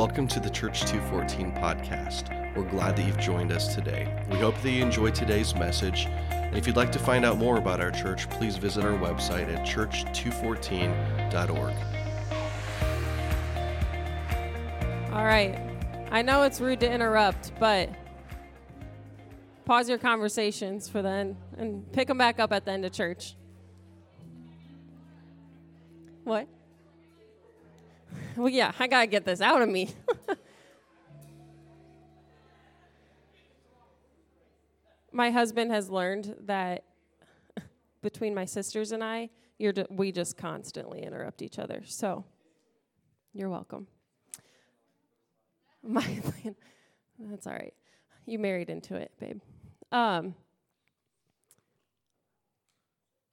Welcome to the Church 214 podcast. We're glad that you've joined us today. We hope that you enjoyed today's message. And if you'd like to find out more about our church, please visit our website at church214.org. All right. I know it's rude to interrupt, but pause your conversations for then and pick them back up at the end of church. What? Well, yeah, I got to get this out of me. my husband has learned that between my sisters and I, we just constantly interrupt each other. So, you're welcome. My that's all right. You married into it, babe. Um,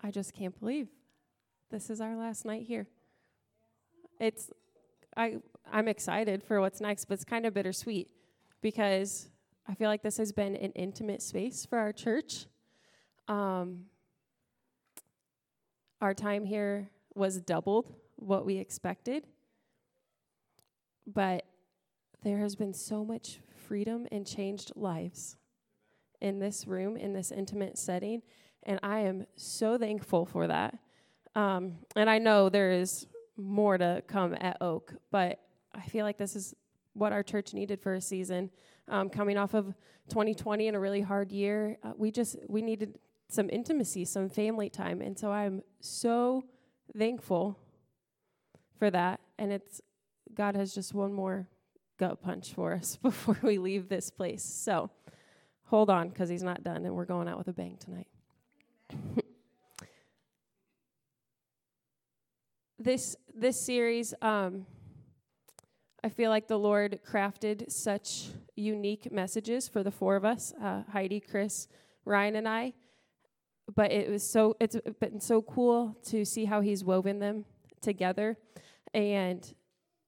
I just can't believe this is our last night here. It's I I'm excited for what's next, but it's kind of bittersweet because I feel like this has been an intimate space for our church. Um, our time here was doubled what we expected, but there has been so much freedom and changed lives in this room, in this intimate setting, and I am so thankful for that. Um, and I know there is more to come at Oak, but I feel like this is what our church needed for a season. Um, coming off of 2020 and a really hard year, uh, we just we needed some intimacy, some family time, and so I'm so thankful for that. And it's God has just one more gut punch for us before we leave this place. So hold on, because He's not done, and we're going out with a bang tonight. this this series. Um, I feel like the Lord crafted such unique messages for the four of us uh, Heidi, Chris, Ryan, and I. But it was so, it's been so cool to see how He's woven them together and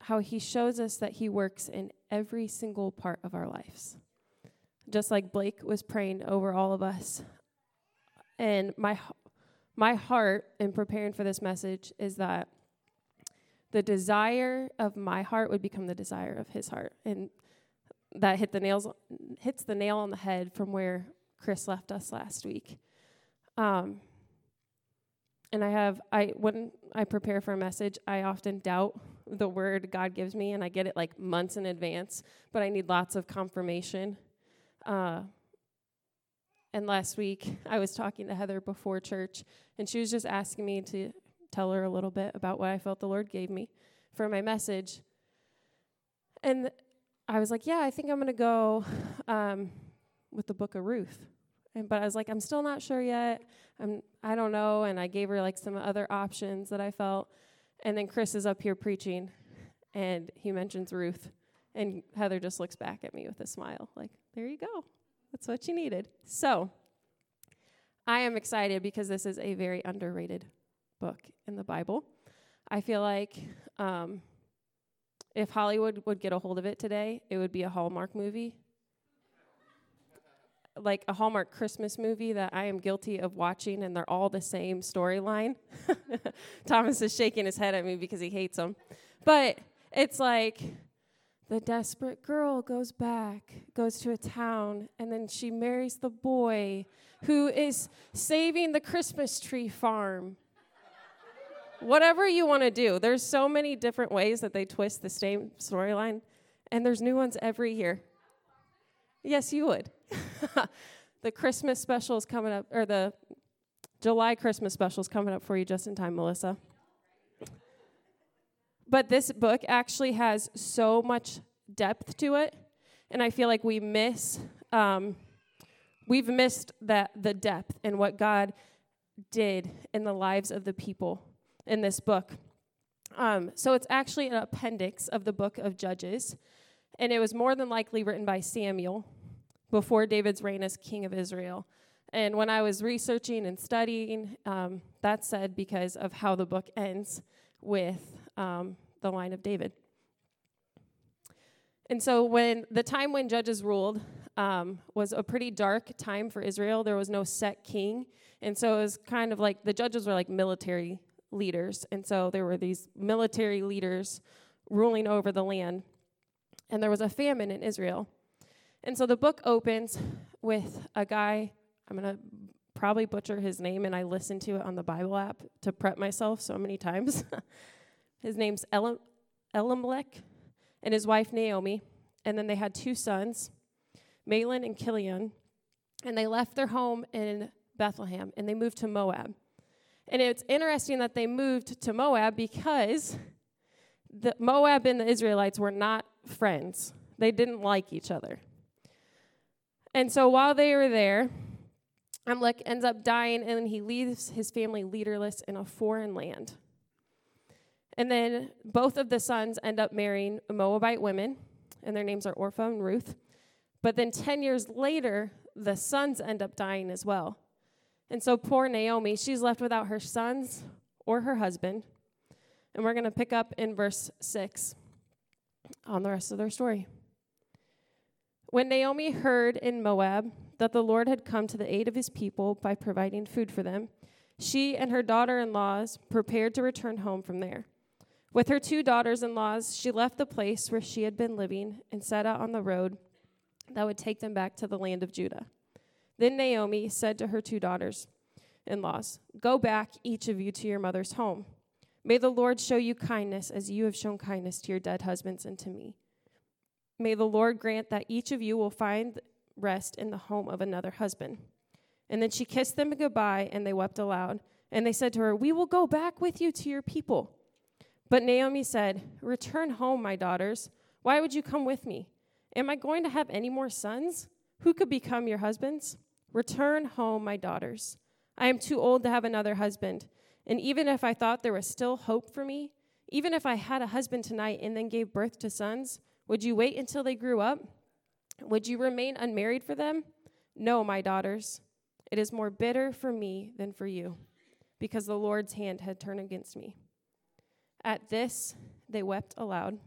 how He shows us that He works in every single part of our lives. Just like Blake was praying over all of us. And my, my heart in preparing for this message is that the desire of my heart would become the desire of his heart. And that hit the nails hits the nail on the head from where Chris left us last week. Um, and I have I when I prepare for a message, I often doubt the word God gives me, and I get it like months in advance. But I need lots of confirmation. Uh, and last week, I was talking to Heather before church, and she was just asking me to tell her a little bit about what I felt the Lord gave me for my message. And I was like, yeah, I think I'm going to go um, with the book of Ruth. And, but I was like, I'm still not sure yet. I'm, I don't know. And I gave her like some other options that I felt. And then Chris is up here preaching, and he mentions Ruth. And Heather just looks back at me with a smile, like, there you go. That's what you needed. So I am excited because this is a very underrated book in the Bible. I feel like um, if Hollywood would get a hold of it today, it would be a Hallmark movie. Like a Hallmark Christmas movie that I am guilty of watching, and they're all the same storyline. Thomas is shaking his head at me because he hates them. But it's like the desperate girl goes back, goes to a town, and then she marries the boy who is saving the Christmas tree farm whatever you want to do. There's so many different ways that they twist the same storyline, and there's new ones every year. Yes, you would. the Christmas special is coming up, or the July Christmas special is coming up for you just in time, Melissa. But this book actually has so much depth to it, and I feel like we miss, um, we've missed that the depth and what God did in the lives of the people in this book. Um, so it's actually an appendix of the book of Judges, and it was more than likely written by Samuel before David's reign as king of Israel. And when I was researching and studying, um, that said because of how the book ends with um, the line of David. And so, when the time when judges ruled um, was a pretty dark time for Israel, there was no set king. And so, it was kind of like the judges were like military leaders. And so there were these military leaders ruling over the land. and there was a famine in Israel. And so the book opens with a guy, I'm going to probably butcher his name, and I listened to it on the Bible app to prep myself so many times. his name's Elam- Elimelech, and his wife Naomi. And then they had two sons, Mahlon and Chilion. And they left their home in Bethlehem and they moved to Moab. And it's interesting that they moved to Moab because the Moab and the Israelites were not friends. They didn't like each other. And so while they were there, Amalek ends up dying and he leaves his family leaderless in a foreign land. And then both of the sons end up marrying Moabite women, and their names are Orpha and Ruth. But then 10 years later, the sons end up dying as well. And so poor Naomi, she's left without her sons or her husband. And we're going to pick up in verse 6 on the rest of their story. When Naomi heard in Moab that the Lord had come to the aid of his people by providing food for them, she and her daughter in laws prepared to return home from there. With her two daughters in laws, she left the place where she had been living and set out on the road that would take them back to the land of Judah. Then Naomi said to her two daughters in laws, Go back, each of you, to your mother's home. May the Lord show you kindness as you have shown kindness to your dead husbands and to me. May the Lord grant that each of you will find rest in the home of another husband. And then she kissed them goodbye, and they wept aloud. And they said to her, We will go back with you to your people. But Naomi said, Return home, my daughters. Why would you come with me? Am I going to have any more sons? Who could become your husbands? Return home, my daughters. I am too old to have another husband. And even if I thought there was still hope for me, even if I had a husband tonight and then gave birth to sons, would you wait until they grew up? Would you remain unmarried for them? No, my daughters. It is more bitter for me than for you, because the Lord's hand had turned against me. At this, they wept aloud.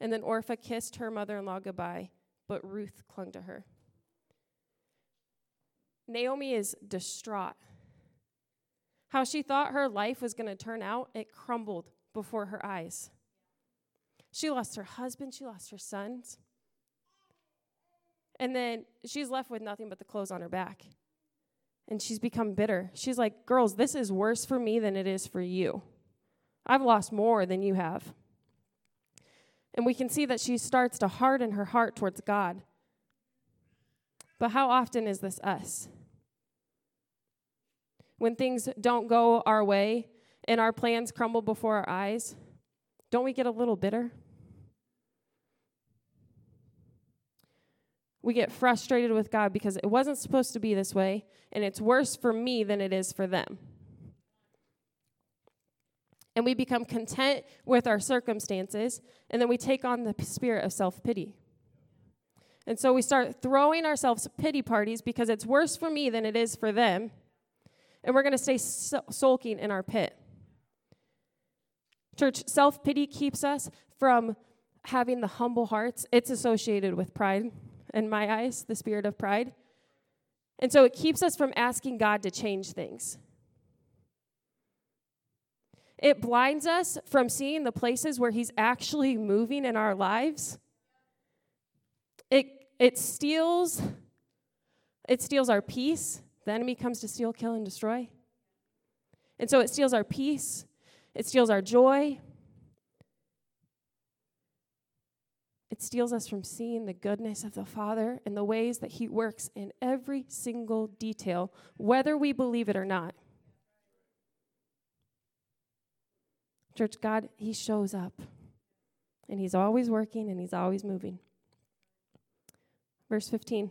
And then Orpha kissed her mother in law goodbye, but Ruth clung to her. Naomi is distraught. How she thought her life was going to turn out, it crumbled before her eyes. She lost her husband, she lost her sons. And then she's left with nothing but the clothes on her back. And she's become bitter. She's like, Girls, this is worse for me than it is for you. I've lost more than you have. And we can see that she starts to harden her heart towards God. But how often is this us? When things don't go our way and our plans crumble before our eyes, don't we get a little bitter? We get frustrated with God because it wasn't supposed to be this way, and it's worse for me than it is for them and we become content with our circumstances, and then we take on the spirit of self pity. And so we start throwing ourselves pity parties because it's worse for me than it is for them, and we're going to stay sulking in our pit. Church, self pity keeps us from having the humble hearts. It's associated with pride, in my eyes, the spirit of pride. And so it keeps us from asking God to change things. It blinds us from seeing the places where He's actually moving in our lives. It, it steals it steals our peace. The enemy comes to steal, kill, and destroy. And so it steals our peace, it steals our joy. It steals us from seeing the goodness of the Father and the ways that He works in every single detail, whether we believe it or not. Church, God, He shows up. And He's always working and He's always moving. Verse 15.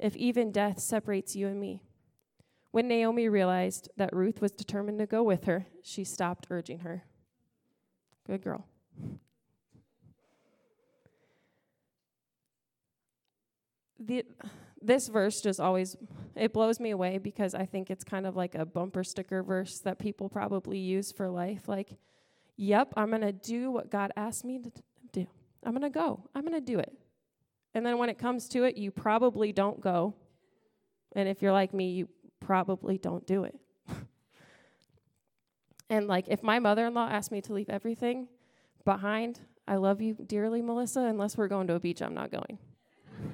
if even death separates you and me. When Naomi realized that Ruth was determined to go with her, she stopped urging her. Good girl. The, this verse just always it blows me away because I think it's kind of like a bumper sticker verse that people probably use for life. Like, yep, I'm gonna do what God asked me to do. I'm gonna go. I'm gonna do it. And then when it comes to it, you probably don't go. And if you're like me, you probably don't do it. and like if my mother-in-law asked me to leave everything behind, I love you dearly, Melissa, unless we're going to a beach, I'm not going.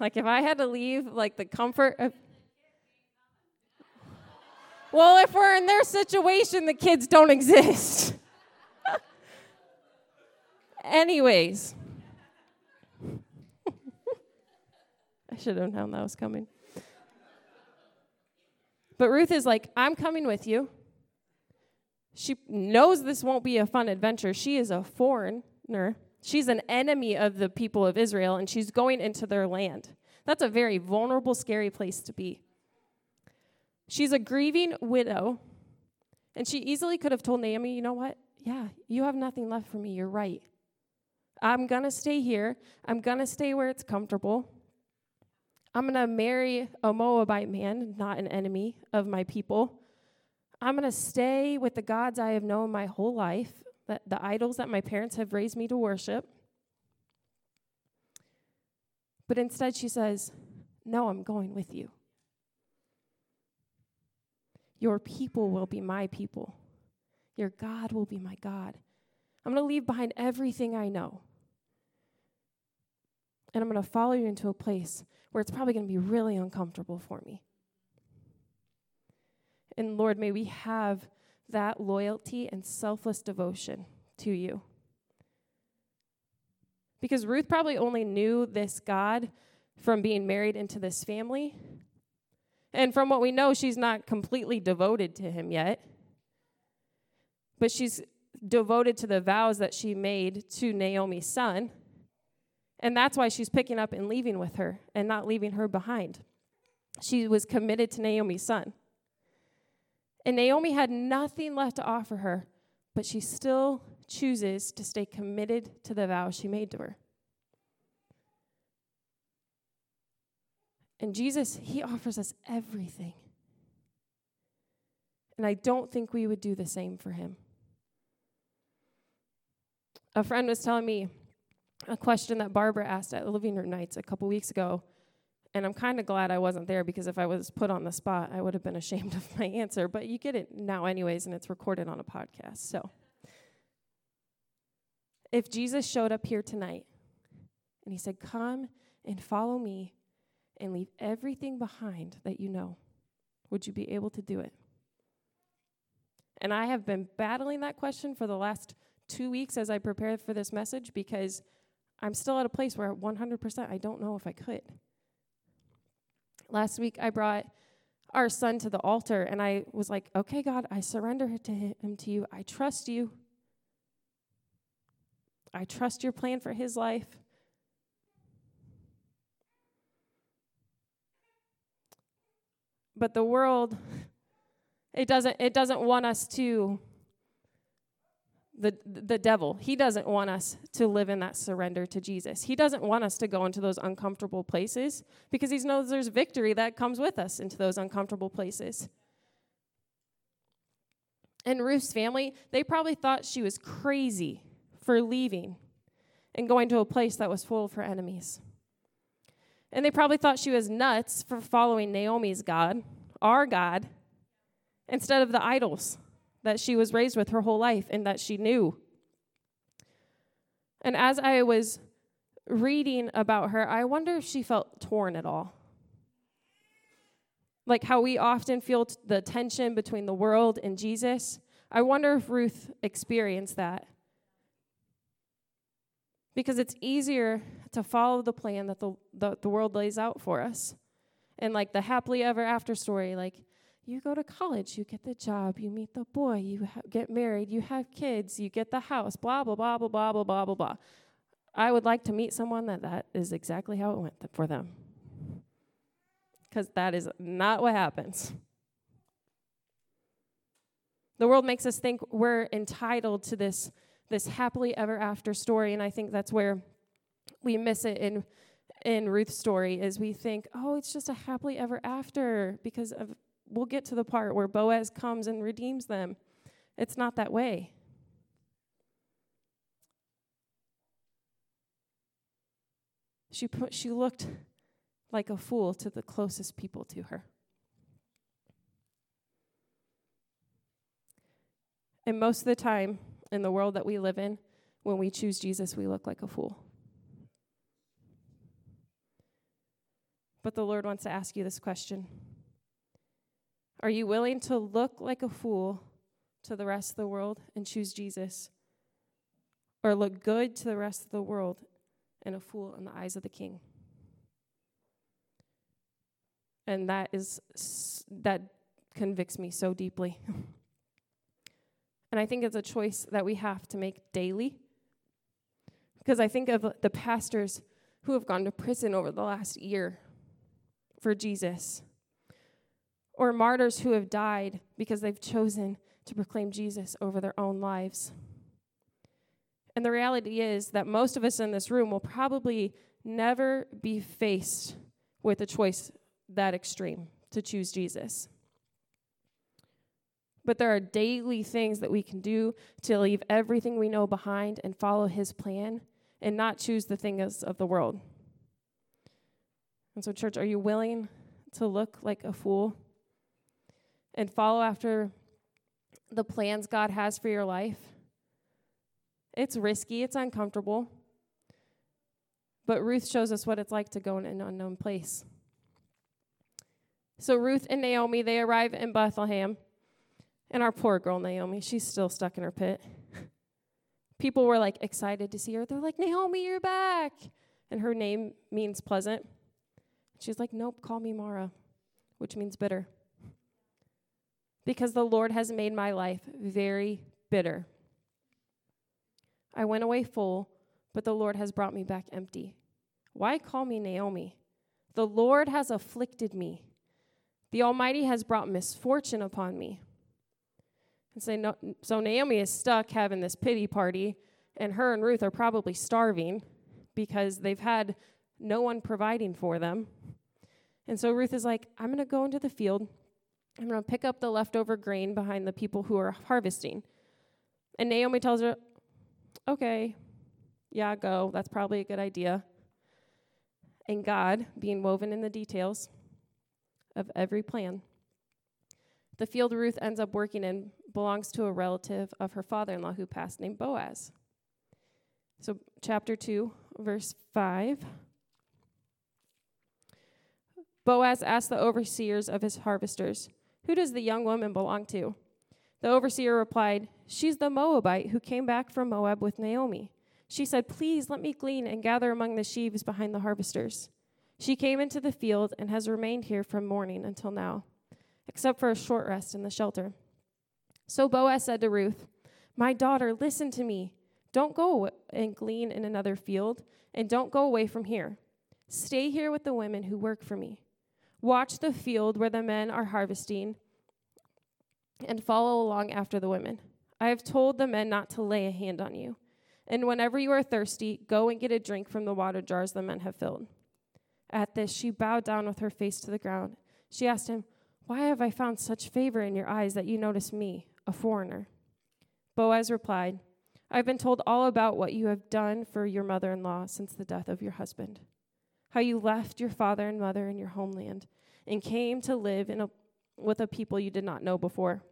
like if I had to leave like the comfort of well, if we're in their situation, the kids don't exist. Anyways, I should have known that was coming. But Ruth is like, I'm coming with you. She knows this won't be a fun adventure. She is a foreigner. She's an enemy of the people of Israel, and she's going into their land. That's a very vulnerable, scary place to be. She's a grieving widow, and she easily could have told Naomi, you know what? Yeah, you have nothing left for me. You're right. I'm going to stay here. I'm going to stay where it's comfortable. I'm going to marry a Moabite man, not an enemy of my people. I'm going to stay with the gods I have known my whole life, the, the idols that my parents have raised me to worship. But instead, she says, No, I'm going with you. Your people will be my people. Your God will be my God. I'm going to leave behind everything I know. And I'm going to follow you into a place where it's probably going to be really uncomfortable for me. And Lord, may we have that loyalty and selfless devotion to you. Because Ruth probably only knew this God from being married into this family, and from what we know, she's not completely devoted to him yet. But she's devoted to the vows that she made to Naomi's son. And that's why she's picking up and leaving with her and not leaving her behind. She was committed to Naomi's son. And Naomi had nothing left to offer her, but she still chooses to stay committed to the vow she made to her. And Jesus, He offers us everything. And I don't think we would do the same for Him. A friend was telling me a question that Barbara asked at Living Room Nights a couple weeks ago. And I'm kind of glad I wasn't there because if I was put on the spot, I would have been ashamed of my answer. But you get it now, anyways, and it's recorded on a podcast. So if Jesus showed up here tonight and he said, Come and follow me, and leave everything behind that you know, would you be able to do it? And I have been battling that question for the last two weeks as I prepared for this message because I'm still at a place where 100% I don't know if I could. Last week I brought our son to the altar and I was like, okay, God, I surrender to him to you. I trust you. I trust your plan for his life. But the world, it doesn't, it doesn't want us to, the, the devil, he doesn't want us to live in that surrender to Jesus. He doesn't want us to go into those uncomfortable places because he knows there's victory that comes with us into those uncomfortable places. And Ruth's family, they probably thought she was crazy for leaving and going to a place that was full of her enemies. And they probably thought she was nuts for following Naomi's God, our God, instead of the idols that she was raised with her whole life and that she knew. And as I was reading about her, I wonder if she felt torn at all. Like how we often feel t- the tension between the world and Jesus. I wonder if Ruth experienced that because it's easier to follow the plan that the, the, the world lays out for us. And like the happily ever after story, like you go to college, you get the job, you meet the boy, you ha- get married, you have kids, you get the house, blah, blah, blah, blah, blah, blah, blah, blah, blah. I would like to meet someone that that is exactly how it went th- for them. Because that is not what happens. The world makes us think we're entitled to this this happily ever after story. And I think that's where we miss it in in Ruth's story is we think, oh, it's just a happily ever after because of we'll get to the part where Boaz comes and redeems them. It's not that way. She put she looked like a fool to the closest people to her. And most of the time in the world that we live in, when we choose Jesus, we look like a fool. But the Lord wants to ask you this question Are you willing to look like a fool to the rest of the world and choose Jesus? Or look good to the rest of the world and a fool in the eyes of the king? And that is that convicts me so deeply. and I think it's a choice that we have to make daily. Because I think of the pastors who have gone to prison over the last year for Jesus, or martyrs who have died because they've chosen to proclaim Jesus over their own lives. And the reality is that most of us in this room will probably never be faced with a choice that extreme to choose Jesus. But there are daily things that we can do to leave everything we know behind and follow his plan and not choose the things of the world. And so, church, are you willing to look like a fool and follow after the plans God has for your life? It's risky, it's uncomfortable. But Ruth shows us what it's like to go in an unknown place. So Ruth and Naomi, they arrive in Bethlehem. And our poor girl Naomi, she's still stuck in her pit. People were like excited to see her. They're like, Naomi, you're back. And her name means pleasant. She's like, Nope, call me Mara, which means bitter. Because the Lord has made my life very bitter. I went away full, but the Lord has brought me back empty. Why call me Naomi? The Lord has afflicted me. The Almighty has brought misfortune upon me. And no, so Naomi is stuck having this pity party, and her and Ruth are probably starving because they've had no one providing for them. And so Ruth is like, I'm going to go into the field. I'm going to pick up the leftover grain behind the people who are harvesting. And Naomi tells her, Okay, yeah, go. That's probably a good idea. And God, being woven in the details of every plan, the field Ruth ends up working in belongs to a relative of her father in law who passed named Boaz. So, chapter 2, verse 5. Boaz asked the overseers of his harvesters, Who does the young woman belong to? The overseer replied, She's the Moabite who came back from Moab with Naomi. She said, Please let me glean and gather among the sheaves behind the harvesters. She came into the field and has remained here from morning until now, except for a short rest in the shelter. So Boaz said to Ruth, My daughter, listen to me. Don't go and glean in another field, and don't go away from here. Stay here with the women who work for me. Watch the field where the men are harvesting and follow along after the women. I have told the men not to lay a hand on you. And whenever you are thirsty, go and get a drink from the water jars the men have filled. At this, she bowed down with her face to the ground. She asked him, Why have I found such favor in your eyes that you notice me, a foreigner? Boaz replied, I've been told all about what you have done for your mother in law since the death of your husband how you left your father and mother and your homeland and came to live in a, with a people you did not know before.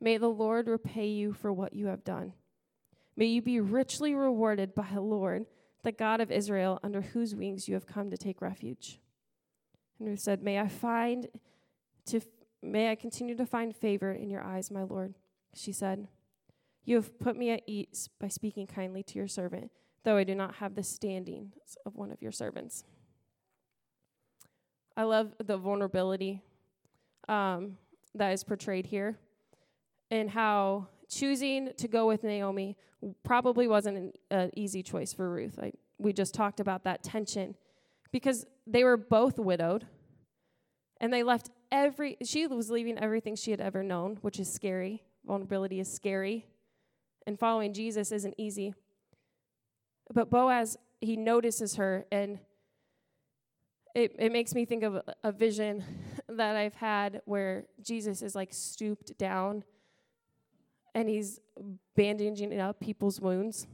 May the Lord repay you for what you have done. May you be richly rewarded by the Lord, the God of Israel, under whose wings you have come to take refuge. And Ruth said, May I find to may I continue to find favor in your eyes, my Lord. She said, You have put me at ease by speaking kindly to your servant though I do not have the standing of one of your servants. I love the vulnerability um, that is portrayed here and how choosing to go with Naomi probably wasn't an uh, easy choice for Ruth. I, we just talked about that tension because they were both widowed and they left every, she was leaving everything she had ever known, which is scary. Vulnerability is scary. And following Jesus isn't easy. But Boaz he notices her and it, it makes me think of a, vision that I've had where Jesus is like stooped down and he's bandaging up people's wounds.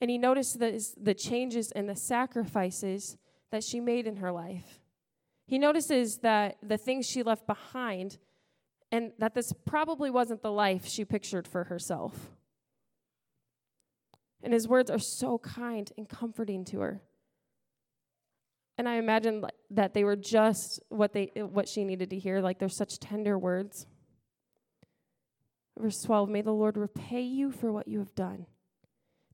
And he noticed the changes and the sacrifices that she made in her life. He notices that the things she left behind, and that this probably wasn't the life she pictured for herself. And his words are so kind and comforting to her. And I imagine that they were just what they what she needed to hear. Like they're such tender words. Verse 12, may the Lord repay you for what you have done.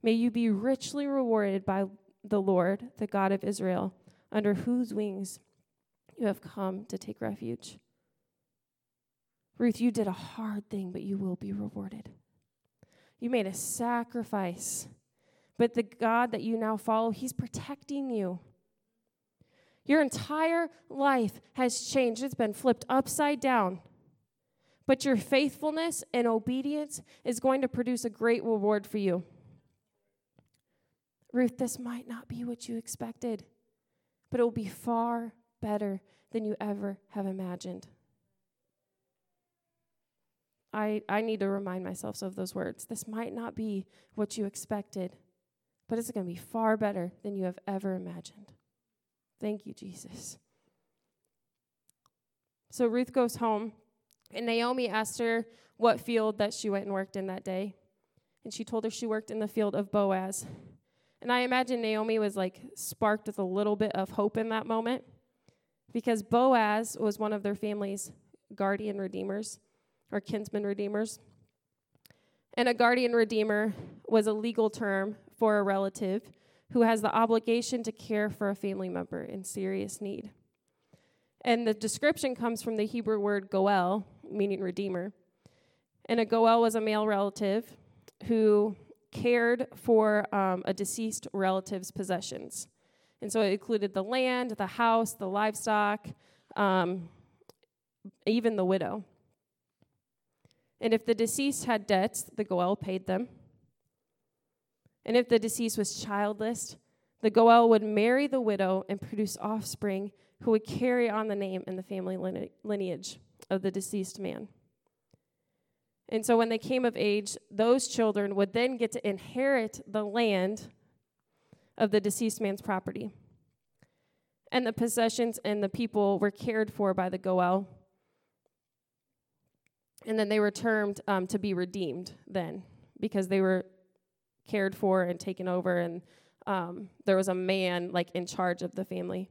May you be richly rewarded by the Lord, the God of Israel, under whose wings you have come to take refuge. Ruth, you did a hard thing, but you will be rewarded. You made a sacrifice, but the God that you now follow, He's protecting you. Your entire life has changed, it's been flipped upside down. But your faithfulness and obedience is going to produce a great reward for you. Ruth, this might not be what you expected, but it will be far better than you ever have imagined. I, I need to remind myself of those words. This might not be what you expected, but it's going to be far better than you have ever imagined. Thank you, Jesus. So Ruth goes home and Naomi asked her what field that she went and worked in that day. And she told her she worked in the field of Boaz. And I imagine Naomi was like sparked with a little bit of hope in that moment because Boaz was one of their family's guardian redeemers or kinsman redeemers. And a guardian redeemer was a legal term for a relative who has the obligation to care for a family member in serious need. And the description comes from the Hebrew word goel, meaning redeemer. And a goel was a male relative who cared for um, a deceased relative's possessions. And so it included the land, the house, the livestock, um, even the widow. And if the deceased had debts, the goel paid them. And if the deceased was childless, the goel would marry the widow and produce offspring who would carry on the name and the family lineage of the deceased man. And so when they came of age, those children would then get to inherit the land of the deceased man's property. And the possessions and the people were cared for by the Goel. And then they were termed um, to be redeemed then because they were cared for and taken over, and um, there was a man like in charge of the family.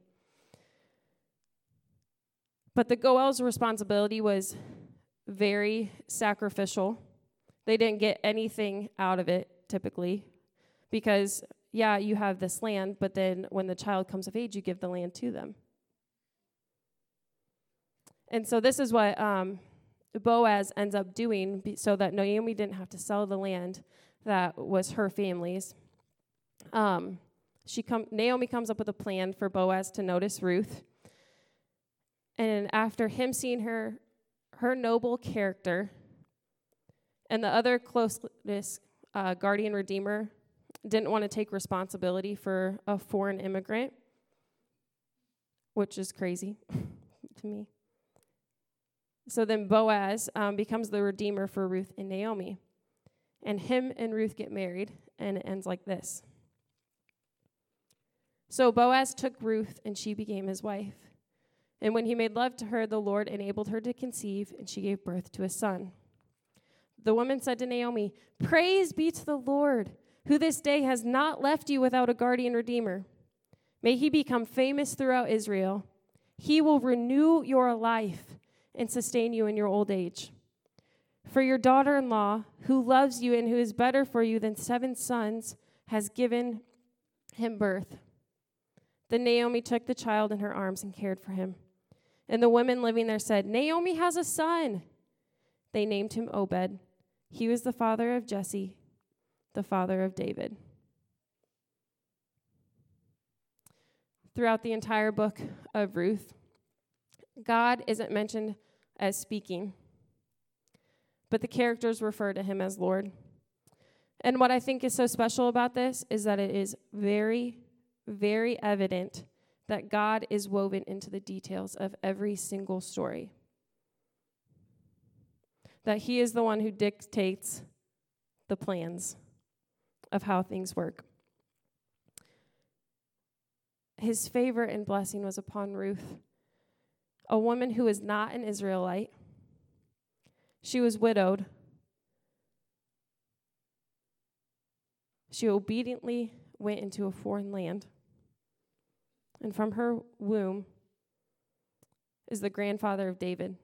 But the Goel's responsibility was very sacrificial. They didn't get anything out of it typically because, yeah, you have this land, but then when the child comes of age, you give the land to them. And so this is what um, Boaz ends up doing so that Naomi didn't have to sell the land that was her family's. Um, she come, Naomi comes up with a plan for Boaz to notice Ruth and after him seeing her, her noble character, and the other closest uh, guardian redeemer didn't want to take responsibility for a foreign immigrant, which is crazy to me. So then Boaz um, becomes the redeemer for Ruth and Naomi. And him and Ruth get married, and it ends like this. So Boaz took Ruth, and she became his wife. And when he made love to her, the Lord enabled her to conceive, and she gave birth to a son. The woman said to Naomi, Praise be to the Lord, who this day has not left you without a guardian redeemer. May he become famous throughout Israel. He will renew your life and sustain you in your old age. For your daughter in law, who loves you and who is better for you than seven sons, has given him birth. Then Naomi took the child in her arms and cared for him. And the women living there said, Naomi has a son. They named him Obed. He was the father of Jesse, the father of David. Throughout the entire book of Ruth, God isn't mentioned as speaking, but the characters refer to him as Lord. And what I think is so special about this is that it is very, very evident that God is woven into the details of every single story. That He is the one who dictates the plans of how things work. His favor and blessing was upon Ruth, a woman who is not an Israelite. She was widowed. She obediently went into a foreign land. And from her womb is the grandfather of David.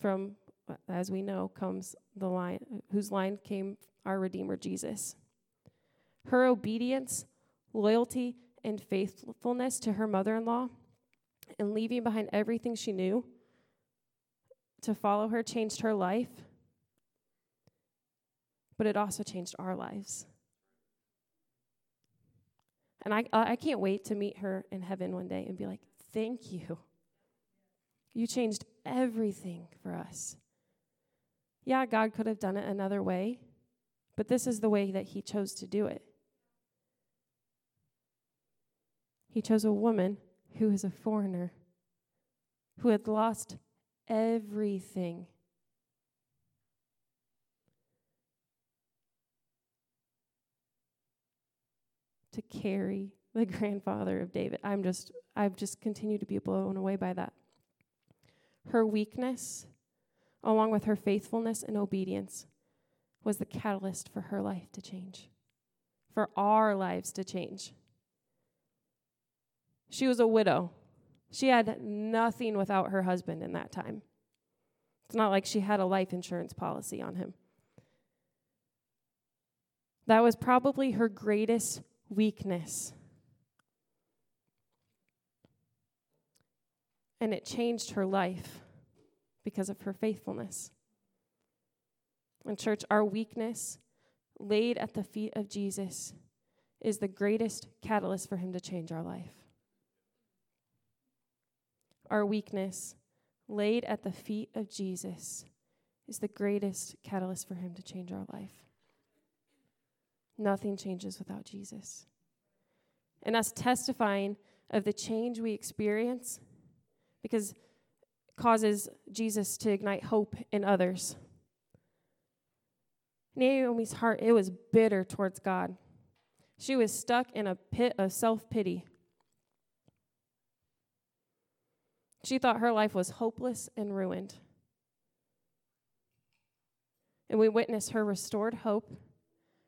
From, as we know, comes the line, whose line came our Redeemer Jesus. Her obedience, loyalty, and faithfulness to her mother in law, and leaving behind everything she knew to follow her, changed her life, but it also changed our lives. And I, I can't wait to meet her in heaven one day and be like, thank you. You changed everything for us. Yeah, God could have done it another way, but this is the way that He chose to do it. He chose a woman who is a foreigner, who had lost everything. To carry the grandfather of David. I'm just, I've just continued to be blown away by that. Her weakness, along with her faithfulness and obedience, was the catalyst for her life to change, for our lives to change. She was a widow. She had nothing without her husband in that time. It's not like she had a life insurance policy on him. That was probably her greatest weakness. And it changed her life because of her faithfulness. In church, our weakness laid at the feet of Jesus is the greatest catalyst for him to change our life our weakness, laid at the feet of Jesus, is the greatest catalyst for Him to change our life. Nothing changes without Jesus. And us testifying of the change we experience because causes Jesus to ignite hope in others. Naomi's heart, it was bitter towards God. She was stuck in a pit of self pity. She thought her life was hopeless and ruined. And we witness her restored hope,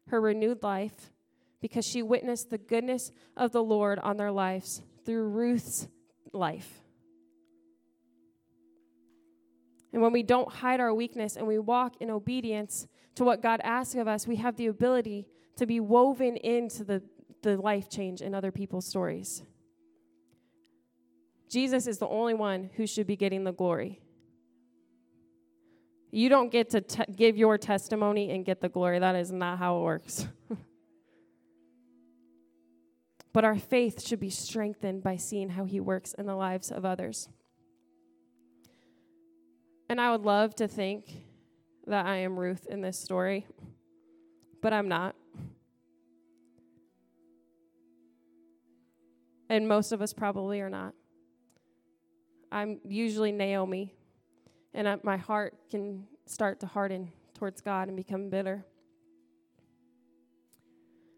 her renewed life, because she witnessed the goodness of the Lord on their lives through Ruth's life. And when we don't hide our weakness and we walk in obedience to what God asks of us, we have the ability to be woven into the, the life change in other people's stories. Jesus is the only one who should be getting the glory. You don't get to give your testimony and get the glory. That is not how it works. but our faith should be strengthened by seeing how he works in the lives of others. And I would love to think that I am Ruth in this story, but I'm not. And most of us probably are not. I'm usually Naomi, and I, my heart can start to harden towards God and become bitter.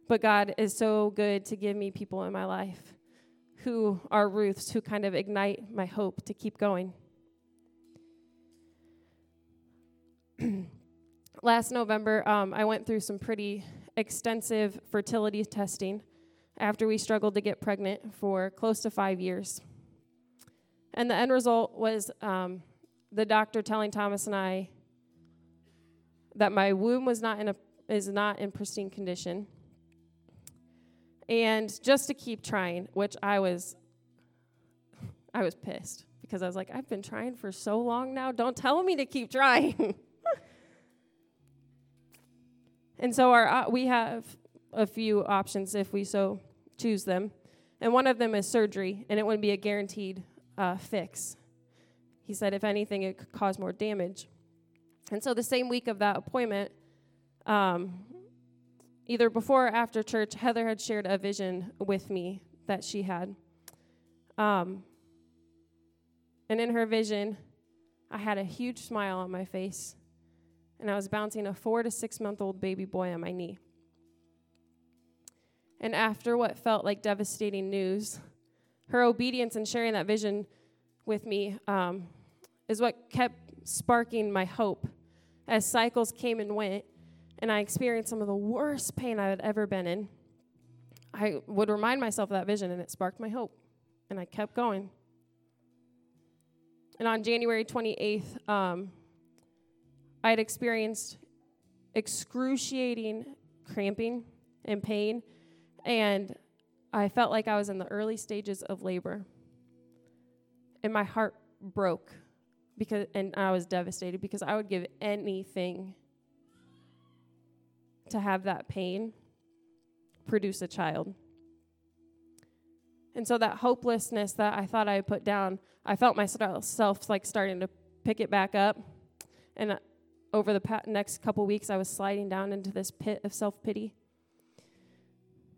But God is so good to give me people in my life who are Ruths, who kind of ignite my hope to keep going. Last November, um, I went through some pretty extensive fertility testing after we struggled to get pregnant for close to five years. And the end result was um, the doctor telling Thomas and I that my womb was not in a is not in pristine condition. And just to keep trying, which I was I was pissed because I was like, I've been trying for so long now. Don't tell me to keep trying. and so our uh, we have a few options if we so choose them. And one of them is surgery, and it wouldn't be a guaranteed uh, fix. He said, if anything, it could cause more damage. And so the same week of that appointment, Um, either before or after church, Heather had shared a vision with me that she had. Um, and in her vision, I had a huge smile on my face, and I was bouncing a four to six month old baby boy on my knee. And after what felt like devastating news, her obedience and sharing that vision with me um, is what kept sparking my hope as cycles came and went, and I experienced some of the worst pain I had ever been in. I would remind myself of that vision, and it sparked my hope, and I kept going. And on January 28th, um, I had experienced excruciating cramping and pain, and I felt like I was in the early stages of labor. And my heart broke because and I was devastated because I would give anything to have that pain produce a child. And so that hopelessness that I thought I had put down, I felt myself like starting to pick it back up. And uh, over the pa- next couple weeks, I was sliding down into this pit of self pity.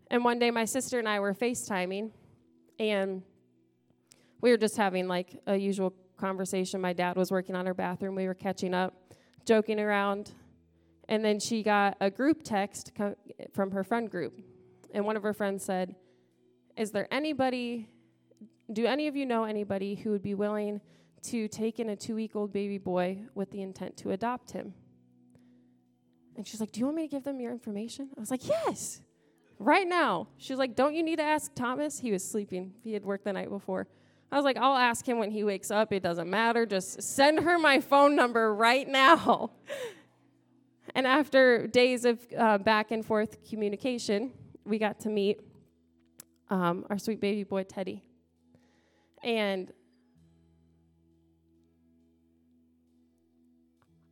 And one day, my sister and I were FaceTiming, and we were just having like a usual conversation. My dad was working on her bathroom. We were catching up, joking around. And then she got a group text from her friend group. And one of her friends said, Is there anybody, do any of you know anybody who would be willing to take in a two week old baby boy with the intent to adopt him? And she's like, Do you want me to give them your information? I was like, Yes, right now. She's like, Don't you need to ask Thomas? He was sleeping, he had worked the night before. I was like, I'll ask him when he wakes up. It doesn't matter. Just send her my phone number right now. and after days of uh, back and forth communication, we got to meet um, our sweet baby boy, Teddy. And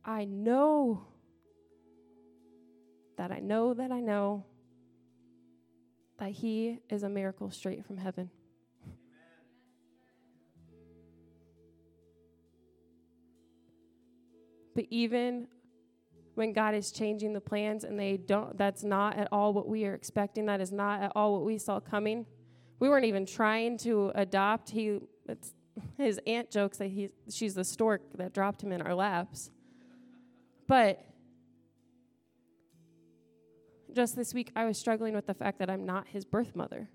I know that I know that I know that he is a miracle straight from heaven. But even when God is changing the plans and they don't, that's not at all what we are expecting. That is not at all what we saw coming. We weren't even trying to adopt. He, his aunt jokes that he, she's the stork that dropped him in our laps. But just this week, I was struggling with the fact that I'm not his birth mother.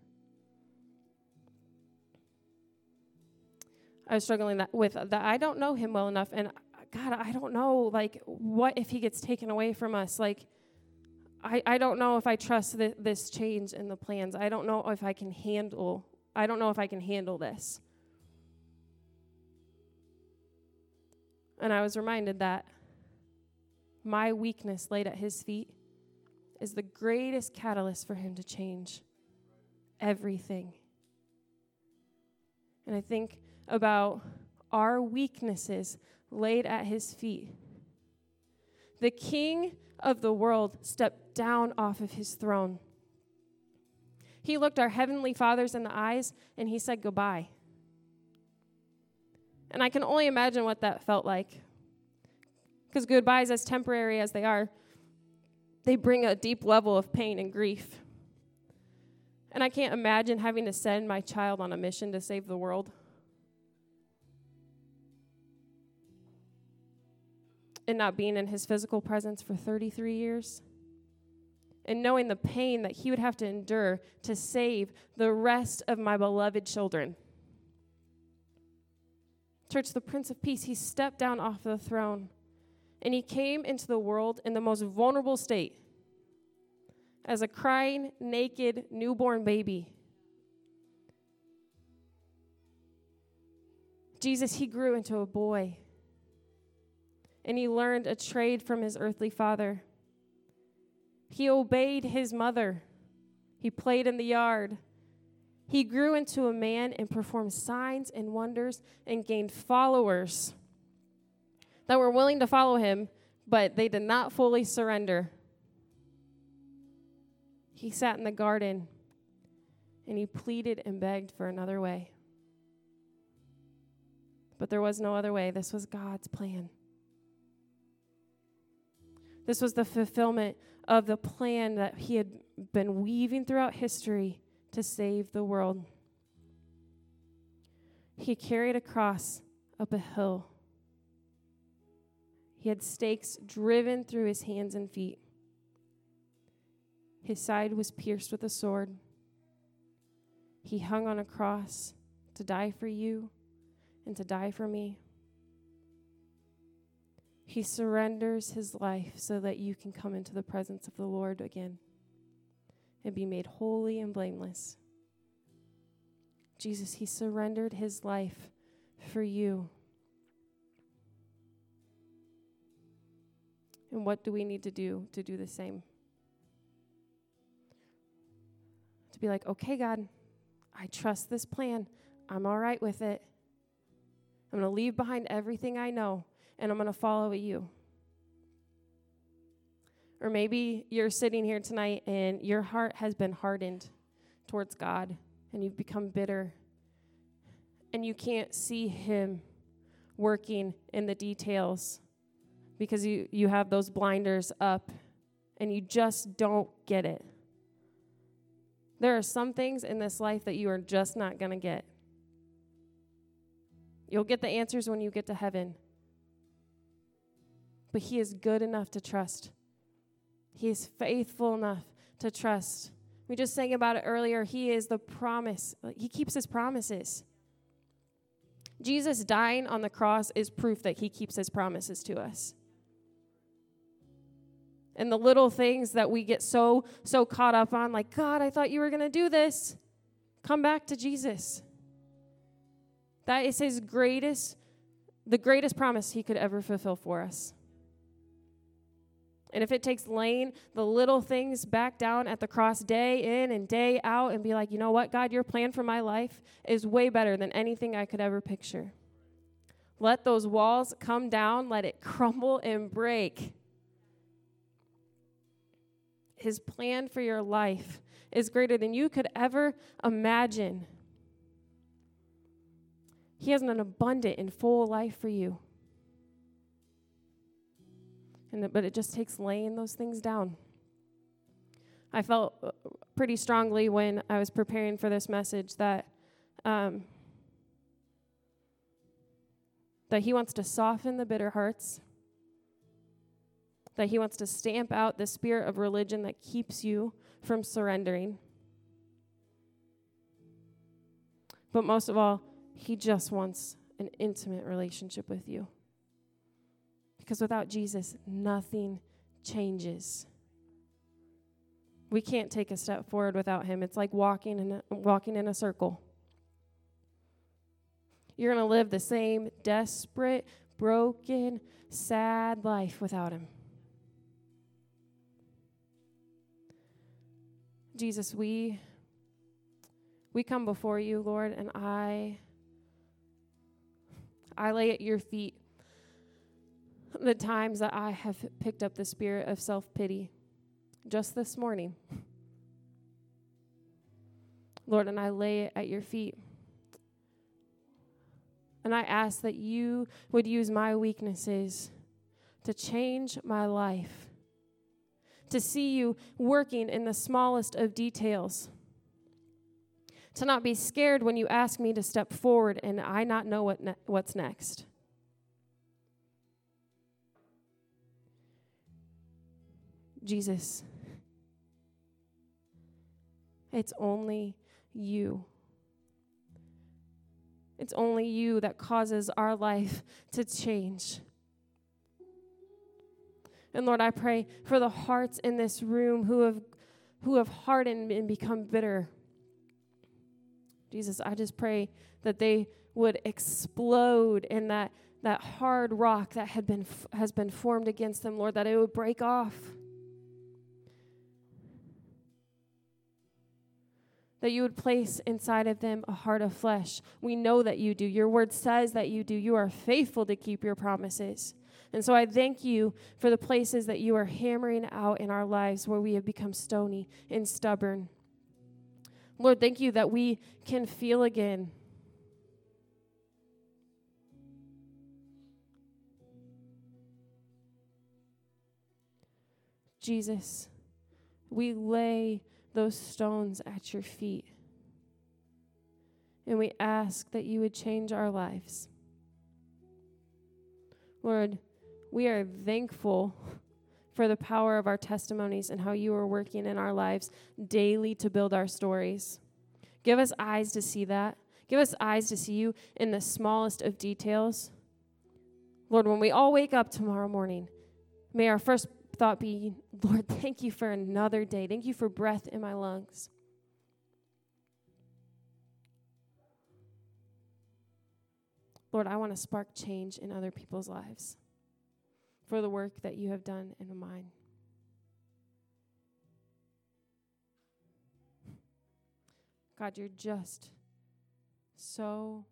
I was struggling that with that I don't know him well enough, and God, I don't know, like, what if he gets taken away from us? Like, I, I don't know if I trust th- this change in the plans. I don't know if I can handle, I don't know if I can handle this. And I was reminded that my weakness laid at his feet is the greatest catalyst for him to change everything. And I think about our weaknesses laid at his feet. The king of the world stepped down off of his throne. He looked our heavenly fathers in the eyes and he said goodbye. And I can only imagine what that felt like. Because goodbyes, as temporary as they are, they bring a deep level of pain and grief. And I can't imagine having to send my child on a mission to save the world. and not being in his physical presence for 33 years. And knowing the pain that he would have to endure to save the rest of my beloved children. Church, the Prince of Peace, he stepped down off the throne and he came into the world in the most vulnerable state as a crying, naked, newborn baby. Jesus, he grew into a boy and he learned a trade from his earthly father. He obeyed his mother. He played in the yard. He grew into a man and performed signs and wonders and gained followers that were willing to follow him, but they did not fully surrender. He sat in the garden and he pleaded and begged for another way. But there was no other way. This was God's plan. This was the fulfillment of the plan that he had been weaving throughout history to save the world. He carried a cross up a hill. He had stakes driven through his hands and feet. His side was pierced with a sword. He hung on a cross to die for you and to die for me. He surrenders his life so that you can come into the presence of the Lord again and be made holy and blameless. Jesus, he surrendered his life for you. And what do we need to do to do the same? Be like, okay, God, I trust this plan. I'm all right with it. I'm going to leave behind everything I know and I'm going to follow you. Or maybe you're sitting here tonight and your heart has been hardened towards God and you've become bitter and you can't see Him working in the details because you, you have those blinders up and you just don't get it. There are some things in this life that you are just not going to get. You'll get the answers when you get to heaven. But He is good enough to trust. He is faithful enough to trust. We just sang about it earlier. He is the promise, He keeps His promises. Jesus dying on the cross is proof that He keeps His promises to us and the little things that we get so so caught up on like god i thought you were going to do this. Come back to jesus. That is his greatest the greatest promise he could ever fulfill for us. And if it takes laying the little things back down at the cross day in and day out and be like, you know what, God, your plan for my life is way better than anything I could ever picture. Let those walls come down, let it crumble and break his plan for your life is greater than you could ever imagine. He has an abundant and full life for you. And, but it just takes laying those things down. I felt uh, pretty strongly when I was preparing for this message that um, that He wants to soften the bitter hearts that He wants to stamp out the spirit of religion that keeps you from surrendering. But most of all, He just wants an intimate relationship with you. Because without Jesus, nothing changes. We can't take a step forward without him. It's like walking in a, walking in a circle. You're going to live the same desperate, broken, sad life without him. Jesus, we we come before you, Lord, and I I lay at your feet the times that I have picked up the spirit of self-pity just this morning. Lord, and I lay it at your feet. And I ask that you would use my weaknesses to change my life to see you working in the smallest of details. To not be scared when you ask me to step forward and I not know what ne- what's next. Jesus, it's only you. It's only you that causes our life to change. And Lord, I pray for the hearts in this room who have who have hardened and become bitter. Jesus, I just pray that they would explode in that that hard rock that had been has been formed against them, Lord, that it would break off. That you would place inside of them a heart of flesh. We know that you do. Your word says that you do. You are faithful to keep your promises. And so I thank you for the places that you are hammering out in our lives where we have become stony and stubborn. Lord, thank you that we can feel again. Jesus, we lay those stones at your feet. And we ask that you would change our lives. Lord, we are thankful for the power of our testimonies and how you are working in our lives daily to build our stories. Give us eyes to see that. Give us eyes to see you in the smallest of details. Lord, when we all wake up tomorrow morning, may our first thought be, Lord, thank you for another day. Thank you for breath in my lungs. Lord, I want to spark change in other people's lives for the work that you have done in mine. God, you're just so,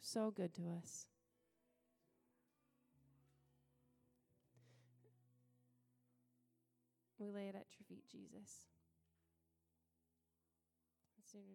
so good to us. We lay it at your feet, Jesus. It's in your name.